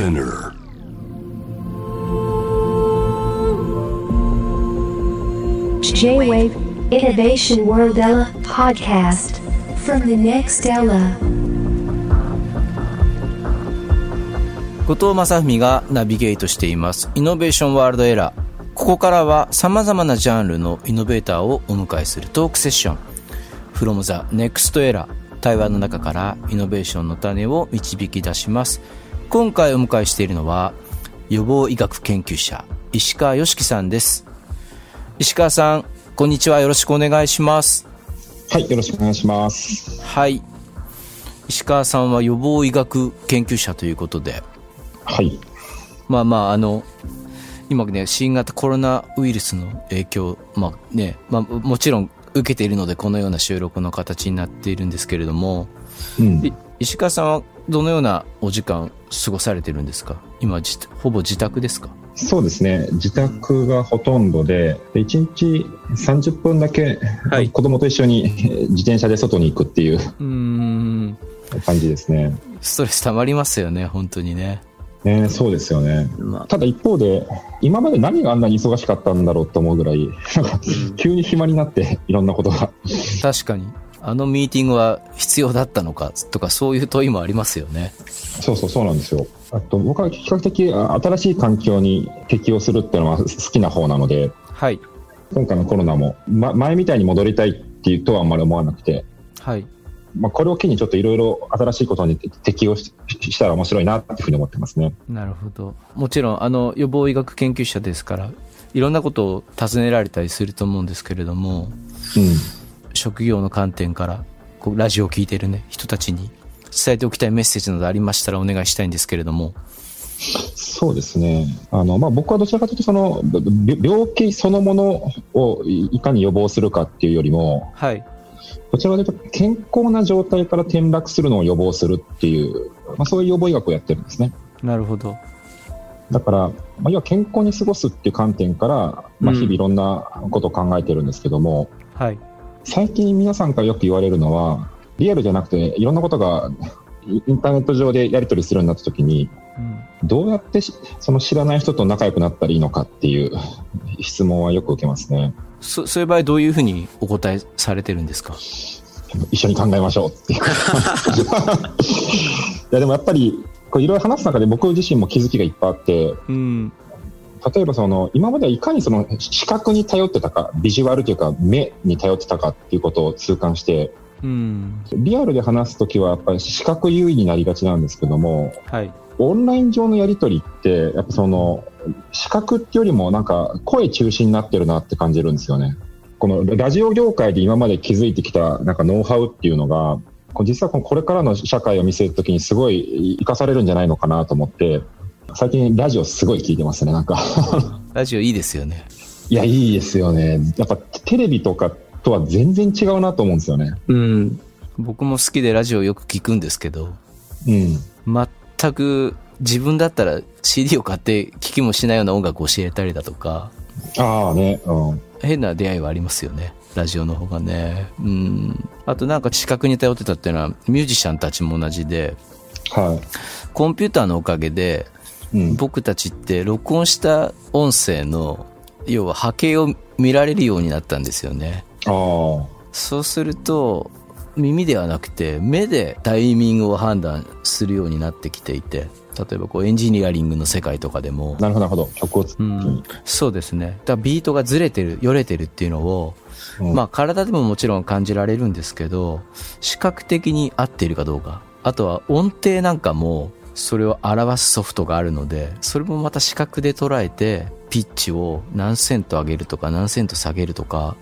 Spinner. J-Wave Innovation World Ella podcast from the next Ella. 後藤正文がナビゲートしています。イノベーションワールドエラーここからは様々なジャンルのイノベーターをお迎えするトークセッション。From the next era 対話の中からイノベーションの種を導き出します今回お迎えしているのは予防医学研究者石川良樹さんです石川さんこんにちはよろしくお願いしますはい、よろしくお願いします。はい石川さんは予防医学研究者ということではい。まあまあ、あの、今ね、新型コロナウイルスの影響、まあね、まあもちろん受けているので、このような収録の形になっているんですけれども、うん。い石川さんはどのようなお時間過ごされてるんですか？今じ、ほぼ自宅ですか？そうですね。自宅がほとんどで、で1日30分だけ、はい子供と一緒にえー自転車で外に行くっていううーん、感じですね。ストレス溜まりますよね、本当にね。ねそうですよね。まあ、ただ一方で、今まで何があんなに忙しかったんだろうと思うぐらい、急に暇になって、いろんなことが。確かに。あのミーティングは必要だったのかとか、そういう問いもありますよね。そうそうそうなんですよ。あと僕は比較的あ新しい環境に適応するっていうのは好きな方なので、はい。今回のコロナも、ま、前みたいに戻りたいっていうとはあんまり思わなくて、はい。まあ、これを機にちょっといろいろ新しいことに適応ししたら面白いなっていうふうに思ってますね。なるほど。もちろん、あの、予防医学研究者ですから、いろんなことを尋ねられたりすると思うんですけれども、うん。職業の観点から、こう、ラジオを聞いているね、人たちに伝えておきたいメッセージなどありましたらお願いしたいんですけれども。そうですね。あの、まあ、僕はどちらかというと、その、び病気そのものをいいかに予防するかっていうよりも、はい。どちらかというと、健康な状態から転落するのを予防するっていう、まあ、そういう予防医学をやってるんですね。なるほど。だから、まあ、要は健康に過ごすっていう観点から、まあ、うん日々いろんなことを考えてるんですけども、はい。最近皆さんからよく言われるのは、リアルじゃなくて、いろん質がイインターネット上でやり取りするようになったときに、うん。どうやってしその知らない人と仲良くなったらいいのかっていう質問はよく受けますね。そ、そういう場合どういうふうにお答えされてるんですか？一緒に考えましょうっていう。いやでもやっぱり、こういろいろ話す中で僕自身も気づきがいっぱいあって、うん。例えばその今まではいかにその視覚に頼ってたか、ビジュアルというか目に頼ってたかっていうことを痛感して、うん。リアルで話すときはやっぱり視覚優位になりがちなんですけども、はい。オンライン上のやり取りって、やっぱその視覚っていうよりもなんか声中心になってるなって感じるんですよね。このラジオ業界で今まで築いてきたなんかノウハウっていうのが、実はこれからの社会を見据えるときにすごい活かされるんじゃないのかなと思って、最近ラジオすごい聞いてますね、なんか。ラジオいいですよね。いや、いいですよね。やっぱテレビとかとは全然違うなと思うんですよね。うん。僕も好きでラジオよく聞くんですけど、うん。全く自分だったら CD を買って聞きもしないような音楽を教えたりだとか、ああね、うん。変な出会いはありますよね。ラジオの方がね。うん。あとなんか視覚に頼ってたっていうのはミュージシャンたちも同じで、はコンピューターのおかげでい。うん。僕たちって録音した音声の要は波形を見られるようになったんですよね。ああ。そうすると耳ではなくて目でタイミングを判断するようになってきていて例えばこうエンジニアリングの世界とかでもなるほど、なるほど。曲を。うん、そうですね。だビートがずれてる、よれてるっていうのを、うんまあ体でももちろん感じられるんですけど、視覚的に合っているかどうか。あとは音程なんかも、それを表すソフトがあるので、それもまた視覚で捉えて、ピッチを何セント上げるとか何セント下げるとか、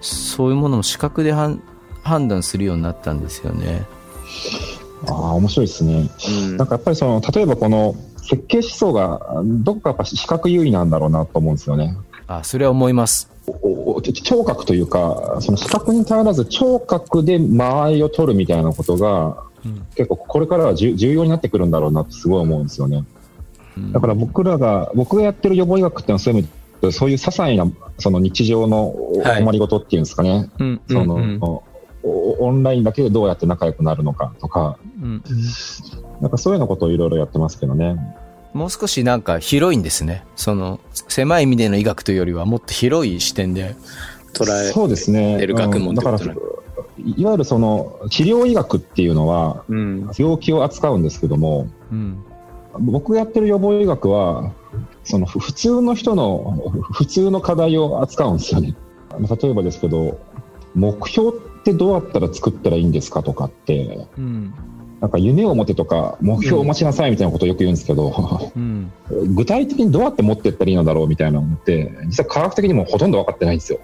そういうものも視覚で判判断するようになったんですよね。ああ、面白いですね。なんかやっぱりその、例えばこの設計思想が、どこかやっぱ視覚優位なんだろうなと思うんですよね。あ、それは思います。おお聴覚というか、その視覚に頼らず聴覚で間合いを取るみたいなことが、うん結構これからは重重要になってくるんだろうなってすごい思うんですよね。うんだから僕らが、僕がやってる予防医学っていうのはそういう意味で、そういう些細なその日常の困りごとっていうんですかね。うんその、うんうんおオンラインだけでどうやって仲良くなるのかとか、うんなんかそういうようなことをいろいろやってますけどね。もう少しなんか広いんですね。その、狭い意味での医学というよりはもっと広い視点で捉えそうですね。てる学問うんだから、ってこといわゆるその治療医学っていうのは、うん。病気を扱うんですけども、うん。僕がやってる予防医学は、そのふ普通の人のふ普通の課題を扱うんですよね。例えばですけど、目標ってどうやったら作ったらいいんですかとかって、うん。なんか夢を持てとか、目標を持ちなさいみたいなことをよく言うんですけど、うん。具体的にどうやって持っていったらいいのだろうみたいなのって、実は科学的にもほとんど分かってないんですよ。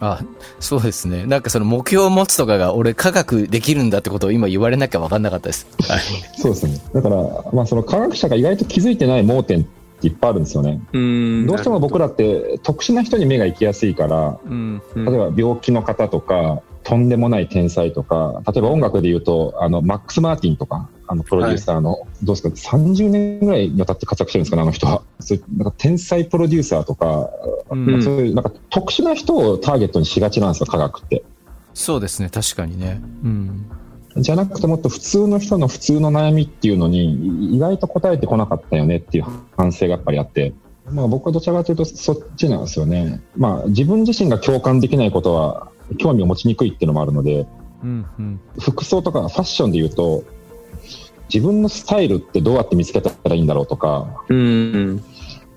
あ、そうですね。なんかその目標を持つとかが俺科学できるんだってことを今言われなきゃ分かんなかったです。はい。そうですね。だから、まあ、その科学者が意外と気づいてない盲点っていっぱいあるんですよね。うんどうしても僕らって特殊な人に目が行きやすいから、うん。例えば病気の方とか、とんでもない天才とか、例えば音楽で言うと、あの、マックス・マーティンとか、あの、プロデューサーの、どうですか、30年ぐらいにわたって活躍してるんですか？ね、あの人は。そういう、なんか天才プロデューサーとか、うんまあそういう、なんか特殊な人をターゲットにしがちなんですよ、科学って。そうですね。確かにね。うん。じゃなくてもっと普通の人の普通の悩みっていうのに意外と答えてこなかったよねっていう反省がやっぱりあって、まあ、僕はどちらかというとそっちなんですよね。まあ自分自身が共感できないことは興味を持ちにくいっていうのもあるので、うん。うん。服装とかファッションで言うと自分のスタイルってどうやって見つけたらいいんだろうとか、うん。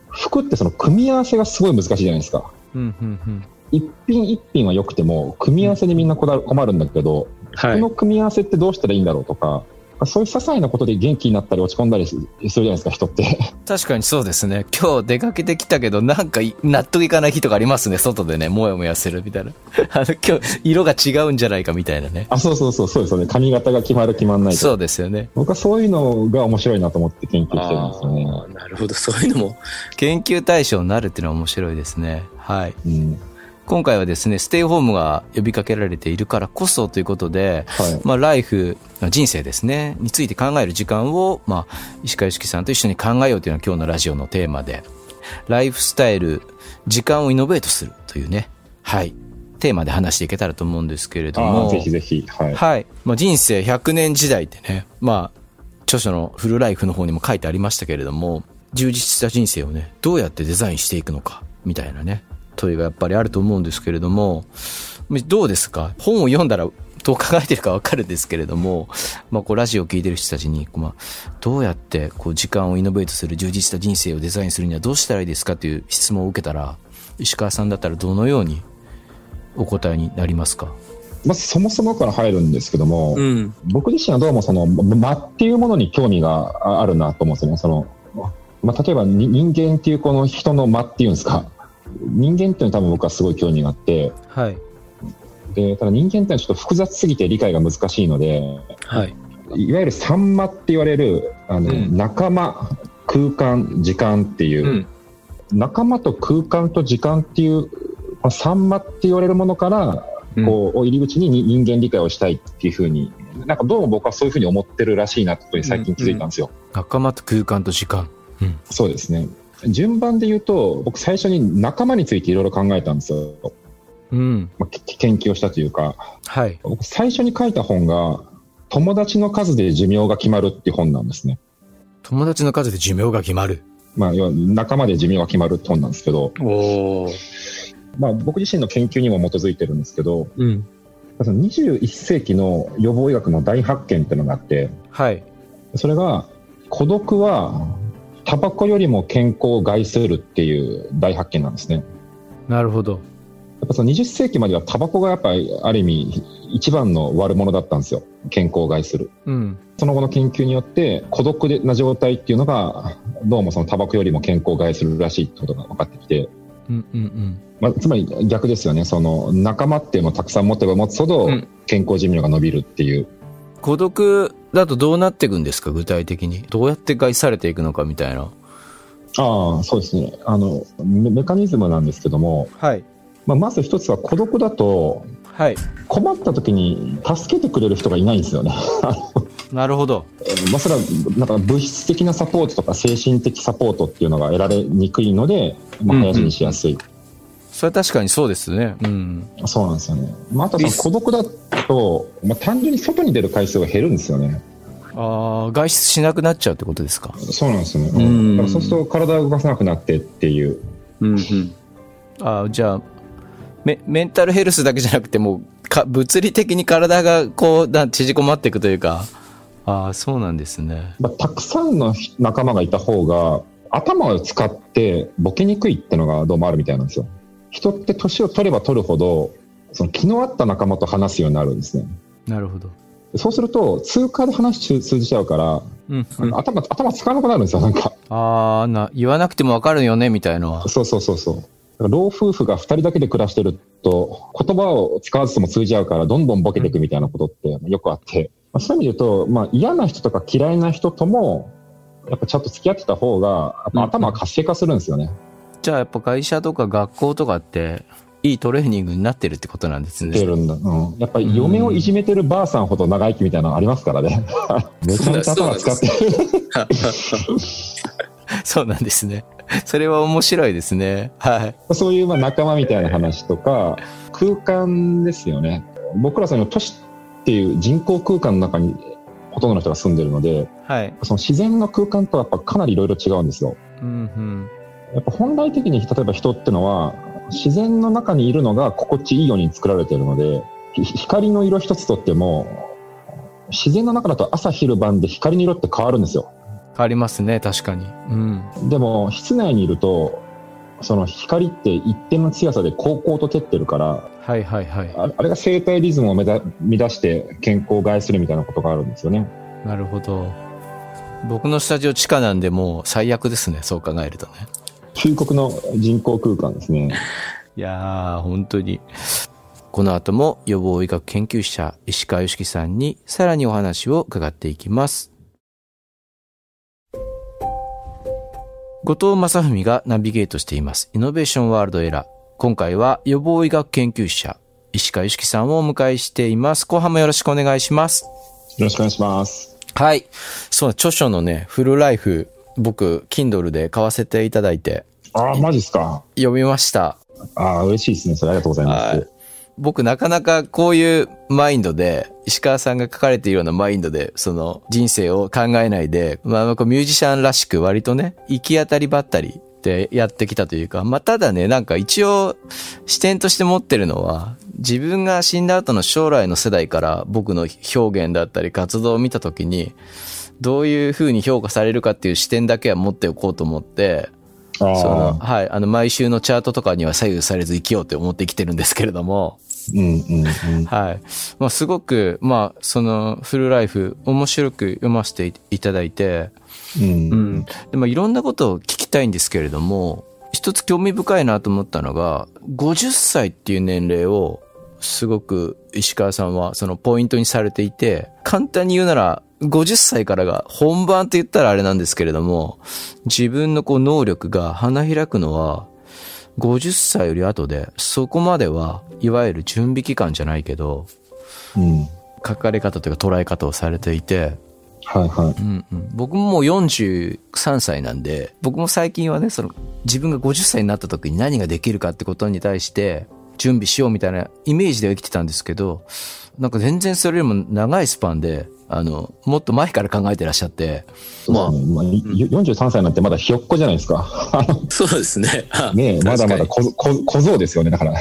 服ってその組み合わせがすごい難しいじゃないですか。うん。うん。一品一品は良くても組み合わせにみんなこだわ困るんだけど、はこの組み合わせってどうしたらいいんだろうとか、そういう些細なことで元気になったり落ち込んだりするじゃないですか、人って。確かにそうですね。今日出かけてきたけど、なんかい納得いかない日とかありますね。外でね、もやもやするみたいな。あの、今日、色が違うんじゃないかみたいなね。あ、そうそうそう、そうですよね。髪型が決まる決まんないと。そうですよね。僕はそういうのが面白いなと思って研究してるんですよね。なるほど。そういうのも、研究対象になるっていうのは面白いですね。はい。うん。今回はですね、ステイホームが呼びかけられているからこそということで、はい。まあ、ライフ、人生ですね、について考える時間を、まあ、石川由紀さんと一緒に考えようというのが今日のラジオのテーマで、ライフスタイル、時間をイノベートするというね、はい、テーマで話していけたらと思うんですけれどあも、あ、ぜひぜひ。はい。はい。まあ、人生100年時代ってね、まあ、著書のフルライフの方にも書いてありましたけれども、充実した人生をね、どうやってデザインしていくのか、みたいなね、問いがやっぱりあると思うんですけれども、どうですか？本を読んだらどう考えてるかわかるんですけれども、まあ、こうラジオを聞いてる人たちに、まあ、どうやってこう時間をイノベートする充実した人生をデザインするにはどうしたらいいですか？という質問を受けたら、石川さんだったらどのようにお答えになりますか？まずそもそもから入るんですけども、ん。僕自身はどうもその間っていうものに興味があるなと思うんですよね。そのまあ、例えばに人間っていうこの人の間っていうんですか？人間っていうのは多分僕はすごい興味があって、はい。で、ただ人間っていうのはちょっと複雑すぎて理解が難しいので、はい。いわゆる三間って言われる、あの、うん仲間、空間、時間っていう、うん仲間と空間と時間っていう、まあ、三間って言われるものから、こう、入り口にに人間理解をしたいっていうふうに、なんかどうも僕はそういうふうに思ってるらしいなってことに最近気づいたんですよ。仲間と空間と時間。うん。そうですね。順番で言うと、僕最初に仲間についていろいろ考えたんですよ。うん。まあ、け研究をしたというか、はい。僕最初に書いた本が、友達の数で寿命が決まるっていう本なんですね。友達の数で寿命が決まる。まあ、要は仲間で寿命が決まるって本なんですけど、おまあ、僕自身の研究にも基づいてるんですけど、うん。その21世紀の予防医学の大発見っていうのがあって、はい。それが、孤独はタバコよりも健康を害するっていう大発見なんですね。なるほど。やっぱその20世紀まではタバコがやっぱりある意味一番の悪者だったんですよ。健康を害する。うん。その後の研究によって孤独な状態っていうのがどうもそのタバコよりも健康を害するらしいってことが分かってきて、うんうんうん。まあ、つまり逆ですよね。その仲間っていうのをたくさん持てば持つほどうん健康寿命が伸びるっていう。孤独だとどうなっていくんですか？具体的に。どうやって害されていくのかみたいな。ああ、そうですね。あの、メメカニズムなんですけども、はい。まあ、まず一つは孤独だとはい。困った時に助けてくれる人がいないんですよね。なるほど。まあ、それはなんか物質的なサポートとか精神的サポートっていうのが得られにくいので、まあ、うんうん早死にしやすい、それは確かにそうですね。うん。そうなんですよね、まあ、あと孤独だと、まあ、単純に外に出る回数が減るんですよねああ、外出しなくなっちゃうってことですか？そうなんですよね。うんうん、だからそうすると体を動かさなくなってっていう。うんうん。ああ、じゃあ、メメンタルヘルスだけじゃなくて、もうか、物理的に体がこう、な縮こまっていくというか、ああ、そうなんですね。まあ、たくさんの仲間がいた方が、頭を使ってボケにくいってのがどうもあるみたいなんですよ。人って年を取れば取るほど、その気の合った仲間と話すようになるんですね。なるほど。そうすると、通貨で話通じちゃうから、うん、うん。あ頭、頭使わなくなるんですよ、なんか。あーな、言わなくてもわかるよね、みたいのは。そうそうそうそう。老夫婦が二人だけで暮らしてると、言葉を使わずとも通じ合うから、どんどんボケていくみたいなことってよくあって、まあ、そういう意味で言うと、まあ、嫌な人とか嫌いな人とも、やっぱちゃんと付き合ってた方が、頭が活性化するんですよね。じゃあやっぱ会社とか学校とかって、いいトレーニングになってるってことなんですね。出るんだ。うん。やっぱり嫁をいじめてるばあさんほど長生きみたいなのありますからね。めちゃめちゃ頭使ってる。そうなんですね。それは面白いですね。はい。そういうまあ仲間みたいな話とか、空間ですよね。僕らその都市っていう人工空間の中にほとんどの人が住んでるので、はい。その自然の空間とはやっぱかなりいろいろ違うんですよ。うんうん。やっぱ本来的に例えば人ってのは自然の中にいるのが心地いいように作られているので、ひ光の色一つとっても自然の中だと朝昼晩で光の色って変わるんですよ。変わりますね、確かに。うん。でも室内にいるとその光って一定の強さで高校と照ってるからはいはいはい。ああれが生体リズムを乱して健康を害するみたいなことがあるんですよね。なるほど。僕のスタジオ地下なんでもう最悪ですね、そう考えるとね。究極の人工空間ですね。いやー、本当に。この後も予防医学研究者石川良樹さんにさらにお話を伺っていきます。後藤正文がナビゲートしていますイノベーションワールドエラー。今回は予防医学研究者石川良樹さんをお迎えしています。後半もよろしくお願いします。よろしくお願いします。はい。そう、著書のね、フルライフ、僕、Kindle で買わせていただいてああ、マジっすか？読みました。ああ、嬉しいですね。それありがとうございます。はい僕なかなかこういうマインドで、石川さんが書かれているようなマインドで、その人生を考えないで、まあこうミュージシャンらしく割とね、行き当たりばったりでやってきたというか、まあただね、なんか一応視点として持ってるのは、自分が死んだ後の将来の世代から僕の表現だったり活動を見たときに、どういう風に評価されるかっていう視点だけは持っておこうと思って、あその、あ、はい、あの毎週のチャートとかには左右されず生きようって思って生きてるんですけれども、うんうんうん。はい。まあ、すごく、まあ、その、フルライフ、面白く読ませていただいて、うんうん。でも、いろんなことを聞きたいんですけれども、一つ興味深いなと思ったのが、50歳っていう年齢を、すごく石川さんはそのポイントにされていて、簡単に言うなら、50歳からが本番って言ったらあれなんですけれども、自分のこう能力が花開くのは、50歳より後で、そこまでは、いわゆる準備期間じゃないけど、うん。書かれ方というか捉え方をされていて、はいはい。うんうん、僕ももう43歳なんで、僕も最近はね、その自分が50歳になった時に何ができるかってことに対して準備しようみたいなイメージでは生きてたんですけど、なんか全然それよりも長いスパンで、あの、もっと前から考えてらっしゃって、まあ、まあ、い43歳なんてまだひよっこじゃないですか。そうですね。ねえまだまだ小小小僧ですよね。だから。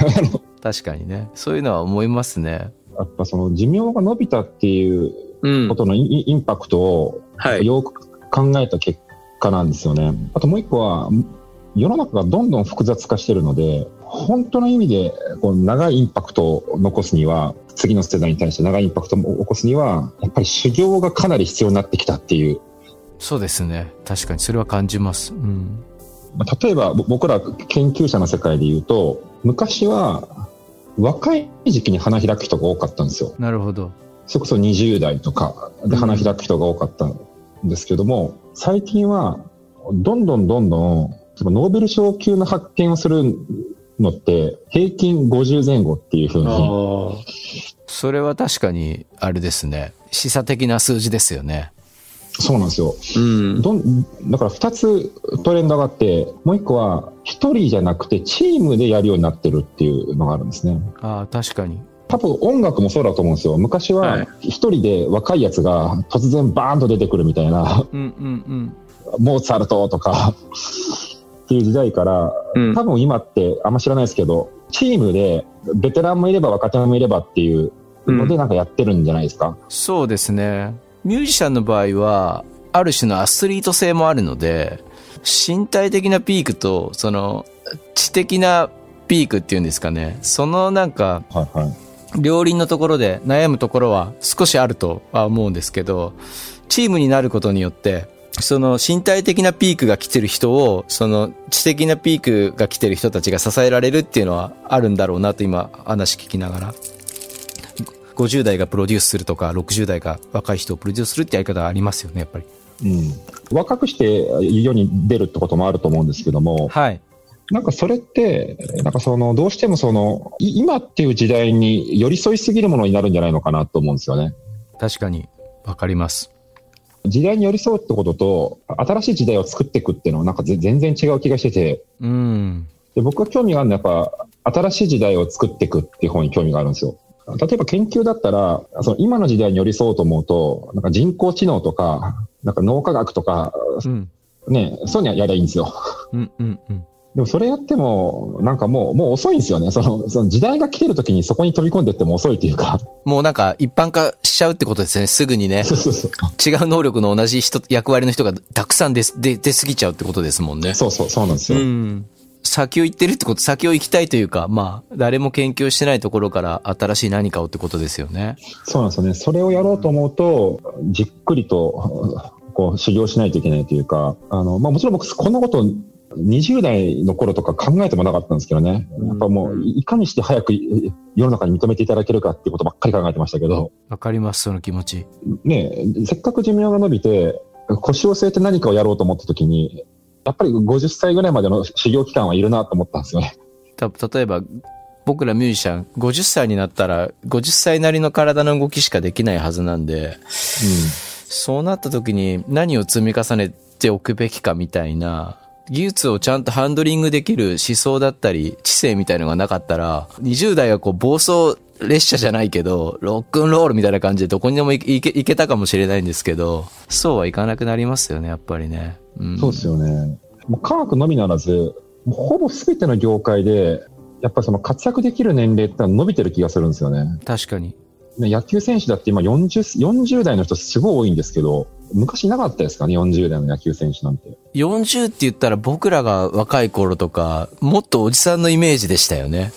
確かにね。そういうのは思いますね。やっぱその寿命が伸びたっていううんことのインインパクトをは。よく考えた結果なんですよね。あともう一個は、世の中がどんどん複雑化してるので、本当の意味でこう長いインパクトを残すには、次の世代に対して長いインパクトを起こすには、やっぱり修行がかなり必要になってきたっていう。そうですね。確かにそれは感じます。うん。まあ例えばぼ僕ら研究者の世界で言うと、昔は若い時期に花開く人が多かったんですよ。なるほど。それこそ20代とかで花開く人が多かったんですけども、最近はどんどんどんどん、ノーベル賞級の発見をするのって平均50前後っていうふうに、それは確かに、あれですね。示唆的な数字ですよね。そうなんですよ。うん。どんだから2つトレンドがあって、もう1個は1人じゃなくてチームでやるようになってるっていうのがあるんですね。ああ、確かに。多分音楽もそうだと思うんですよ。昔ははい一人で若いやつが突然バーンと出てくるみたいな、うんうんモーツァルトとかっていう時代から、うん。多分今ってあんま知らないですけど、チームでベテランもいれば若手もいればっていうのでなんかやってるんじゃないですか？そうですね。ミュージシャンの場合は、ある種のアスリート性もあるので、身体的なピークと、その、知的なピークっていうんですかね。そのなんか、はいはい。両輪のところで悩むところは少しあるとは思うんですけど、チームになることによって、その身体的なピークが来てる人を、その知的なピークが来てる人たちが支えられるっていうのはあるんだろうなと今話聞きながら。50代がプロデュースするとか、60代が若い人をプロデュースするってやり方はありますよね、やっぱり。うん。若くして世に出るってこともあると思うんですけども、はい。なんかそれって、なんかその、どうしてもその、い今っていう時代に寄り添いすぎるものになるんじゃないのかなと思うんですよね。確かに。わかります。時代に寄り添うってことと、新しい時代を作っていくっていうのはなんかぜ全然違う気がしてて、うん。で僕が興味があるのはやっぱ、新しい時代を作っていくっていう方に興味があるんですよ。例えば研究だったら、その今の時代に寄り添おうと思うと、なんか人工知能とか、なんか脳科学とか、うん。ね、そういうのやりゃいいんですよ。うん、うん、うん。でもそれやっても、なんかもう、もう遅いんですよね。その、その時代が来てる時にそこに飛び込んでっても遅いっていうか。もうなんか一般化しちゃうってことですね。すぐにね。そうそうそう。違う能力の同じ人、役割の人がたくさん出す、出、出過ぎちゃうってことですもんね。そうそう、そうなんですよ。ん。先を行ってるってこと、先を行きたいというか、まあ、誰も研究してないところから新しい何かをってことですよね。そうなんですよね。それをやろうと思うと、じっくりと、こう、修行しないといけないというか、あの、まあもちろん僕、こんなこと、20代の頃とか考えてもなかったんですけどね。やっぱもう、いかにして早くい世の中に認めていただけるかっていうことばっかり考えてましたけど、わかります、その気持ち。ね、せっかく寿命が伸びて、腰を据えて何かをやろうと思った時に、やっぱり50歳ぐらいまでの修行期間はいるなと思ったんですよね。た、例えば、僕らミュージシャン、50歳になったら、50歳なりの体の動きしかできないはずなんで、そうなった時に何を積み重ねておくべきかみたいな、技術をちゃんとハンドリングできる思想だったり、知性みたいのがなかったら、20代はこう暴走列車じゃないけど、ロックンロールみたいな感じでどこにでも行け行けたかもしれないんですけど、そうはいかなくなりますよね、やっぱりね。うん、そうですよね。もう科学のみならず、ほぼ全ての業界で、やっぱりその活躍できる年齢ってのは伸びてる気がするんですよね。確かに。ね野球選手だって今40、40代の人すごい多いんですけど、昔いなかったですか？ね、40代の野球選手なんて。40って言ったら僕らが若い頃とか、もっとおじさんのイメージでしたよね。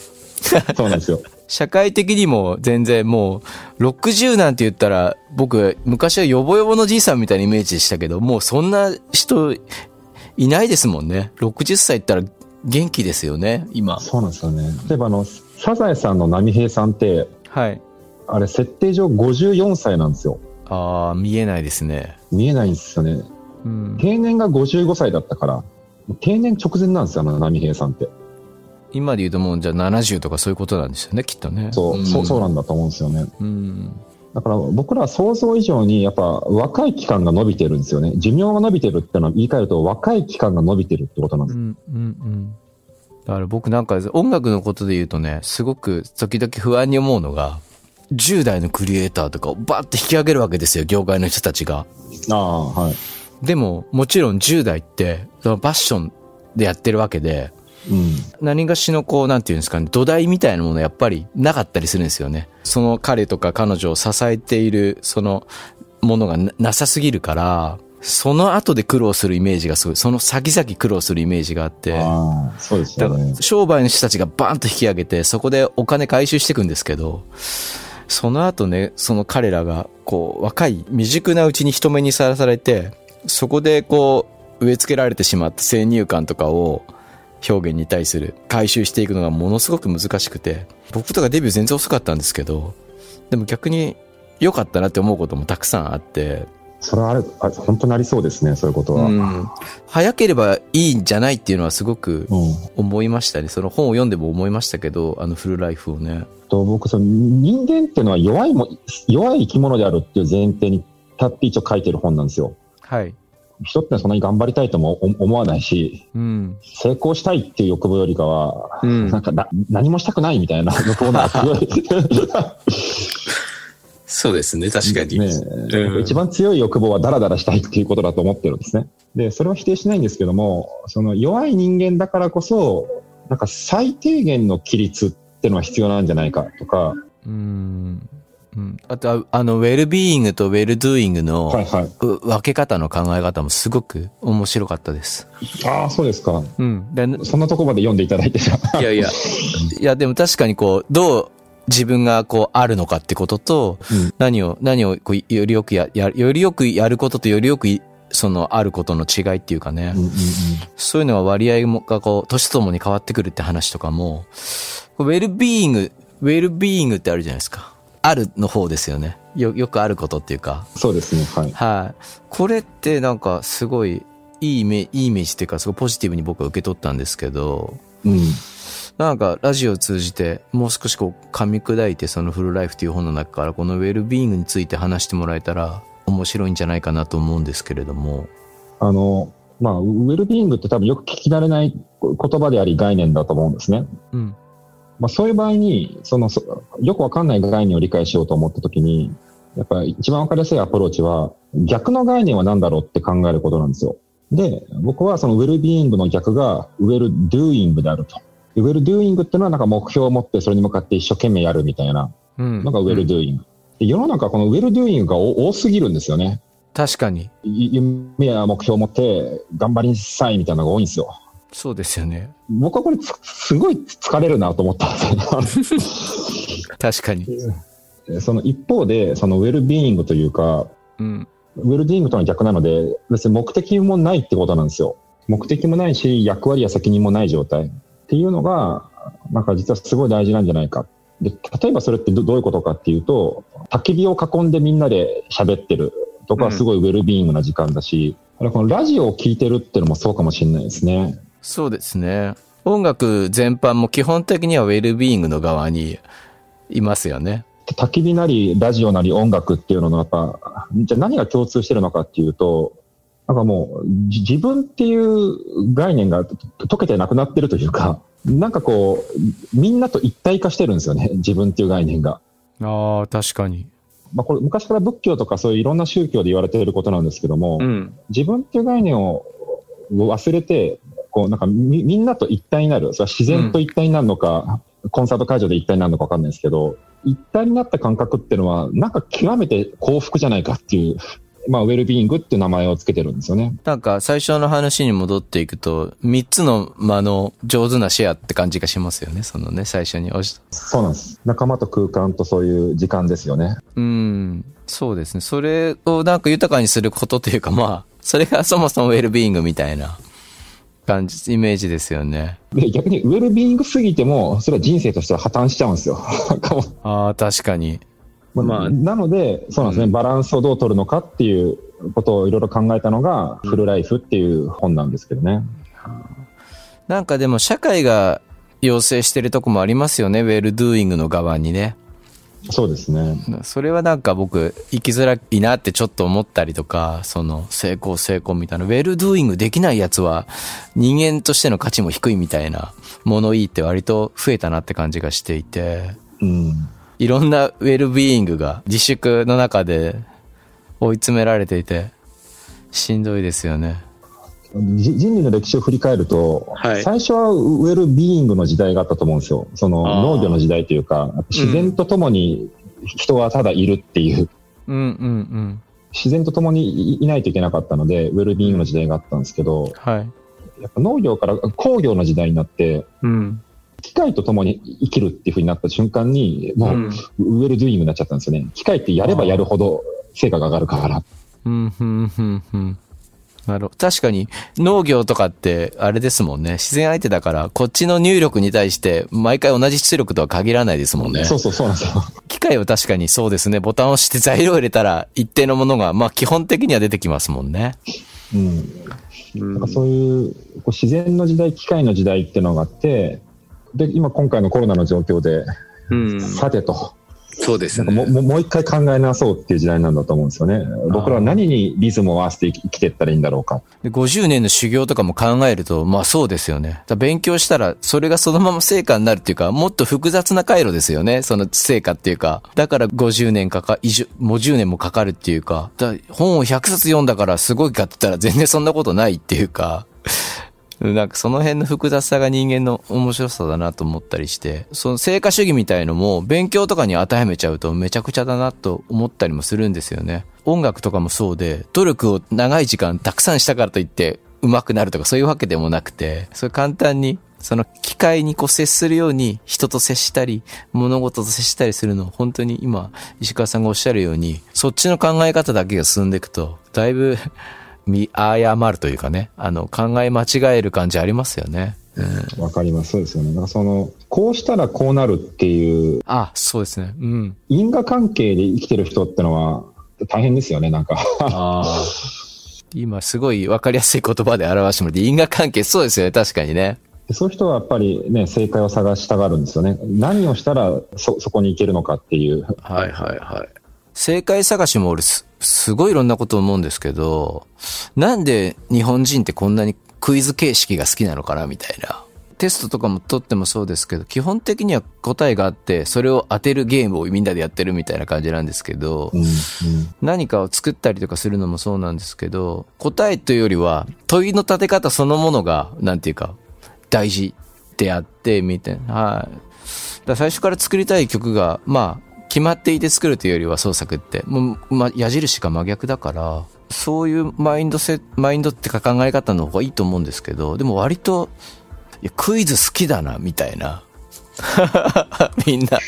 そうなんですよ。社会的にも全然もう、60なんて言ったら、僕、昔はヨボヨボのじいさんみたいなイメージでしたけど、もうそんな人いないですもんね。60歳って言ったら元気ですよね、今。そうなんですよね。例えばあの、サザエさんの波平さんって、はい。あれ設定上54歳なんですよ。ああ、見えないですね。見えないんですよね。うん。定年が55歳だったから、定年直前なんですよ、あの波平さんって。今で言うともうじゃあ70とかそういうことなんですよね、きっとね。そう、んそう、そうなんだと思うんですよね。うん。だから僕らは想像以上にやっぱ若い期間が伸びてるんですよね。寿命が伸びてるってのは言い換えると若い期間が伸びてるってことなんです。うん、うん、うん。だから僕なんか音楽のことで言うとね、すごく時々不安に思うのが、10代のクリエイターとかをバーって引き上げるわけですよ、業界の人たちが。ああ、はい。でも、もちろん10代って、そのパッションでやってるわけで、うん。何がしのこう、なんていうんですかね、土台みたいなものやっぱりなかったりするんですよね。その彼とか彼女を支えている、そのものがななさすぎるから、その後で苦労するイメージがすごい、その先々苦労するイメージがあって、ああ、そうですだから。商売の人たちがバーンと引き上げて、そこでお金回収していくんですけど、その後ね、その彼らが、こう、若い、未熟なうちに人目にさらされて、そこでこう、植え付けられてしまった先入観とかを、表現に対する回収していくのがものすごく難しくて、僕とかデビュー全然遅かったんですけど、でも逆に良かったなって思うこともたくさんあって、それはあれ、あ本当にありそうですね、そういうことは。ううん。ん、早ければいいんじゃないっていうのはすごく思いましたね。その本を読んでも思いましたけど、あのフルライフをね。と僕その、人間っていうのは弱いも、弱い生き物であるっていう前提に立って一応書いてる本なんですよ。はい。人ってそんなに頑張りたいとも思思わないし、うん。成功したいっていう欲望よりかは、うんなんかな何もしたくないみたいな欲望のが強い。そうですね、確かに。ねうん一番強い欲望はダラダラしたいっていうことだと思ってるんですね。で、それは否定しないんですけども、その弱い人間だからこそ、なんか最低限の規律っていうのは必要なんじゃないかとか、うん。うん。あとは、あの、ウェルビーイングとウェルドゥーイングのはいはい。う分け方の考え方もすごく面白かったです。ああ、そうですか。うん。でそんなとこまで読んでいただいてじゃあいやいや、いや、でも確かにこう、どう自分がこうあるのかってことと、うん何を、何をこうよりよくや、や、よりよくやることとよりよくいそのあることの違いっていうかね、うんうんうんそういうのが割合もがこう、年とともに変わってくるって話とかも、ウェルビーイング、ウェルビーイングってあるじゃないですか。あるの方ですよね。よ、よくあることっていうか。そうですね。はい。はい。これってなんかすごいいいイメいいイメージっていうか、すごいポジティブに僕は受け取ったんですけど、うん。なんかラジオを通じてもう少しこう噛み砕いてそのフルライフという本の中からこのウェルビーイングについて話してもらえたら面白いんじゃないかなと思うんですけれども。あの、まあ、ウェルビーイングって多分よく聞き慣れない言葉であり概念だと思うんですね。うん。まあ、そういう場合に、その、そよくわかんない概念を理解しようと思ったときに、やっぱり一番わかりやすいアプローチは、逆の概念は何だろうって考えることなんですよ。で、僕はそのウェルビーイングの逆がウェルドゥーイングであると。ウェルドゥーイングっていうのはなんか目標を持ってそれに向かって一生懸命やるみたいなうん。のがウェルドゥーイング。で世の中このウェルドゥーイングが多多すぎるんですよね。確かに。い夢や目標を持って頑張りなさいみたいなのが多いんですよ。そうですよね。僕はこれつすごい疲れるなと思ったんですよ。確かに。その一方で、そのウェルビーイングというか、うん。ウェルビーイングとの逆なので、別に目的もないってことなんですよ。目的もないし、役割や責任もない状態っていうのが、なんか実はすごい大事なんじゃないか。で、例えばそれってどどういうことかっていうと、焚き火を囲んでみんなで喋ってるとかはすごいウェルビーイングな時間だし、あれこのラジオを聞いてるっていうのもそうかもしれないですね。そうですね。音楽全般も基本的にはウェルビーイングの側にいますよね。焚き火なり、ラジオなり音楽っていうののやっぱ、じゃあ何が共通してるのかっていうと、なんかもう、じ自分っていう概念がと溶けてなくなってるというか、なんかこう、みんなと一体化してるんですよね、自分っていう概念が。ああ、確かに。まあこれ昔から仏教とかそういういろんな宗教で言われていることなんですけども、うん。自分っていう概念を忘れて、こうなんかみみんなと一体になる。それは自然と一体になるのか、コンサート会場で一体になるのか分かんないですけど、一体になった感覚っていうのは、なんか極めて幸福じゃないかっていう、まあ、ウェルビーイングって名前をつけてるんですよね。なんか最初の話に戻っていくと、三つの間の上手なシェアって感じがしますよね。そのね、最初に。そうなんです。仲間と空間とそういう時間ですよね。うん。そうですね。それをなんか豊かにすることというか、まあ、それがそもそもウェルビーイングみたいな感じ、イメージですよね。で、逆にウェルビーイングすぎても、それは人生としては破綻しちゃうんですよ。ああ、確かに。まあまあなので、そうなんですね、バランスをどう取るのかっていうことをいろいろ考えたのが、フルライフっていう本なんですけどね。なんかでも社会が要請してるとこもありますよね。ウェルドゥーイングの側にね。そうですね。それはなんか僕、生きづらいなってちょっと思ったりとか、その、成功成功みたいな、ウェルドゥーイングできないやつは、人間としての価値も低いみたいな、物言いって割と増えたなって感じがしていて、うん。いろんなウェルビーイングが自粛の中で追い詰められていて、しんどいですよね。じ人類の歴史を振り返ると、はい最初はウェルビーイングの時代があったと思うんですよ。その農業の時代というか、自然と共に人はただいるっていう、うんうんうん。自然と共にいいないといけなかったので、ウェルビーイングの時代があったんですけど、はい。やっぱ農業から工業の時代になって、うん。機械と共に生きるっていう風になった瞬間に、もう、うんウェルドゥーイングになっちゃったんですよね。機械ってやればやるほど成果が上がるから。うん、ふん、ふん、ふん。なるほど。確かに、農業とかって、あれですもんね。自然相手だから、こっちの入力に対して、毎回同じ出力とは限らないですもんね。そうそうそうなんですよ。機械は確かにそうですね。ボタンを押して材料を入れたら、一定のものが、まあ基本的には出てきますもんね。うん。うんなんかそういうこう自然の時代、機械の時代っていうのがあって、で、今今回のコロナの状況で、うん。さてと、そうですね。ももう一回考え直そうっていう時代なんだと思うんですよね。僕らは何にリズムを合わせて生きていったらいいんだろうか。で50年の修行とかも考えると、まあそうですよね。勉強したら、それがそのまま成果になるっていうか、もっと複雑な回路ですよね。その成果っていうか。だから50年かか、もう10年もかかるっていうか。だ本を100冊読んだからすごいかって言ったら全然そんなことないっていうか。なんかその辺の複雑さが人間の面白さだなと思ったりして、その成果主義みたいのも勉強とかに当てはめちゃうとめちゃくちゃだなと思ったりもするんですよね。音楽とかもそうで、努力を長い時間たくさんしたからといって上手くなるとかそういうわけでもなくて、それ簡単にその機械にこう接するように人と接したり、物事と接したりするのを本当に今石川さんがおっしゃるように、そっちの考え方だけが進んでいくと、だいぶ見誤るというかね、あの、考え間違える感じありますよね。うん。わかります。そうですよね。だからその、こうしたらこうなるっていうあ、そうですね。うん。因果関係で生きてる人ってのは大変ですよね、なんか。ああ。今すごいわかりやすい言葉で表してもらって、因果関係、そうですよね、確かにね。そういう人はやっぱりね、正解を探したがるんですよね。何をしたらそ、そこに行けるのかっていう。はいはいはい。正解探しも俺す、すごいいろんなこと思うんですけど、なんで日本人ってこんなにクイズ形式が好きなのかなみたいな。テストとかも取ってもそうですけど、基本的には答えがあって、それを当てるゲームをみんなでやってるみたいな感じなんですけど、うんうん何かを作ったりとかするのもそうなんですけど、答えというよりは、問いの立て方そのものが、なんていうか、大事であって、みたいな。はい。だ最初から作りたい曲が、まあ、決まっていて作るというよりは創作って、もう、ま、矢印が真逆だから、そういうマインドセ、マインドってか考え方の方がいいと思うんですけど、でも割と、クイズ好きだな、みたいな。みんな。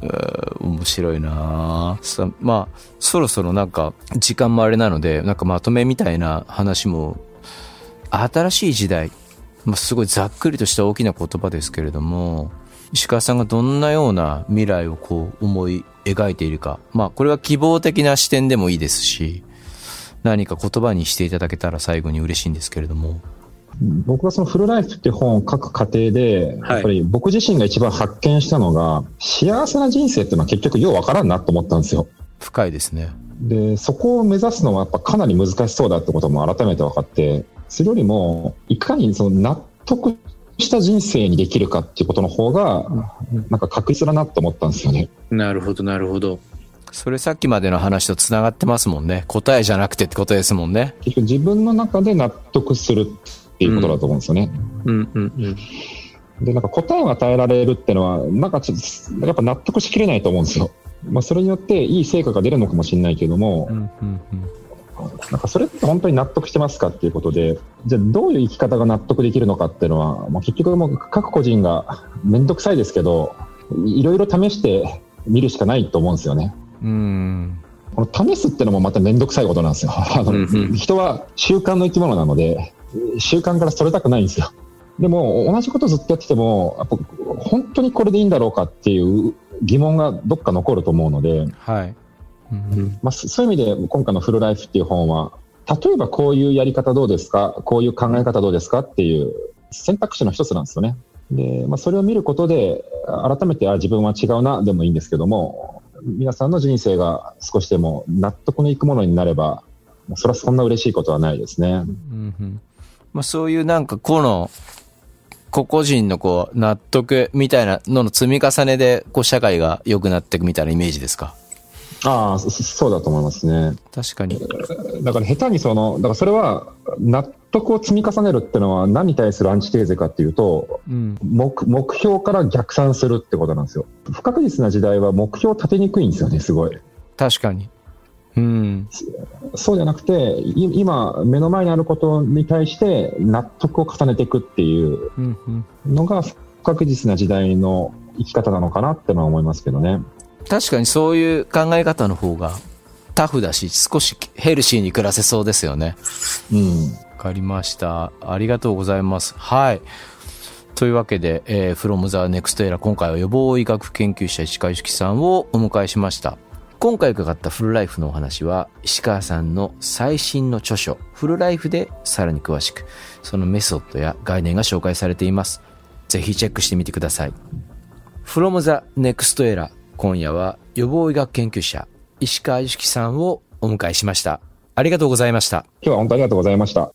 面白いなあまあ、そろそろなんか、時間もあれなので、なんかまとめみたいな話も、新しい時代、まあ、すごいざっくりとした大きな言葉ですけれども、石川さんがどんなような未来をこう思い描いているか。まあ、これは希望的な視点でもいいですし、何か言葉にしていただけたら最後に嬉しいんですけれども。僕がそのフルライフって本を書く過程で、はいやっぱり僕自身が一番発見したのが、幸せな人生っていうのは結局ようわからんなと思ったんですよ。深いですね。で、そこを目指すのはやっぱかなり難しそうだってことも改めて分かって、それよりも、いかにその納得した人生にできるかっていうことの方が、なんか確実だなって思ったんですよね。なるほどなるほど。それさっきまでの話と繋がってますもんね。答えじゃなくてってことですもんね。結局自分の中で納得するっていうことだと思うんですよね。うんうんうん。で、なんか答えを与えられるっていうのは、なんかちょっと、やっぱ納得しきれないと思うんですよ。まあ、それによっていい成果が出るのかもしれないけどもう、んうんうんなんかそれって本当に納得してますかっていうことで、じゃあどういう生き方が納得できるのかっていうのは、もう結局もう各個人がめんどくさいですけど、いろいろ試してみるしかないと思うんですよね。うん。この試すってのもまためんどくさいことなんですよ。あのうんうん人は習慣の生き物なので、習慣からそれたくないんですよ。でも、同じことずっとやってても、やっぱ本当にこれでいいんだろうかっていう疑問がどっか残ると思うので、はい。うん。まあ、そそういう意味で今回のフルライフっていう本は、例えばこういうやり方どうですか？こういう考え方どうですか？っていう選択肢の一つなんですよね。で、まあ、それを見ることで、改めて、あ、自分は違うな、でもいいんですけども、皆さんの人生が少しでも納得のいくものになれば、それはそんな嬉しいことはないですね。うんうん。まあ、そういうなんか個の、個々人のこう納得みたいなのの積み重ねでこう社会が良くなっていくみたいなイメージですか？ああ、そそうだと思いますね。確かに。だから下手にその、だからそれは納得を積み重ねるっていうのは何に対するアンチテーゼかっていうと、うん。目目標から逆算するってことなんですよ。不確実な時代は目標を立てにくいんですよね、すごい。確かに。うん。そうじゃなくて、い今、目の前にあることに対して納得を重ねていくっていう。のが不確実な時代の生き方なのかなってのは思いますけどね。確かにそういう考え方の方がタフだし、少しヘルシーに暮らせそうですよね。うん。わかりました。ありがとうございます。はい。というわけで、えー、from the next era 今回は予防医学研究者石川由紀さんをお迎えしました。今回伺ったフルライフのお話は石川さんの最新の著書フルライフでさらに詳しくそのメソッドや概念が紹介されています。ぜひチェックしてみてください。from the next era 今夜は予防医学研究者、石川由紀さんをお迎えしました。ありがとうございました。今日は本当ありがとうございました。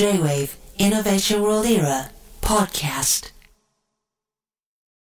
J-Wave Innovation World Era Podcast.